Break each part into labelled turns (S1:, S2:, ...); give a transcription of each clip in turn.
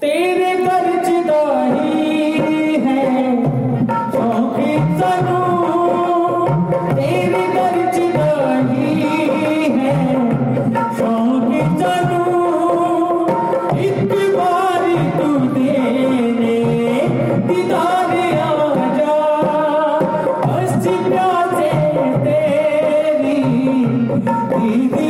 S1: They Didi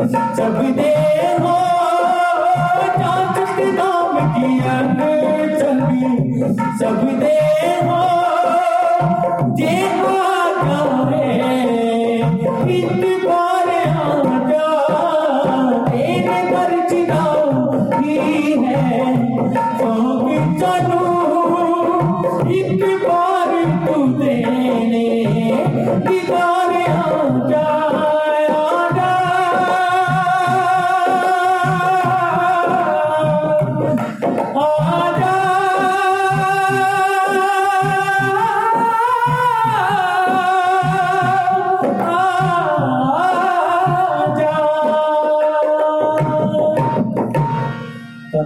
S1: Every day.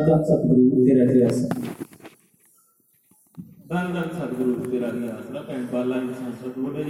S1: Bandang Sadguru Tiradiasa.
S2: Bandang Sadguru Tiradiasa. Kenapa yang balang Sadguru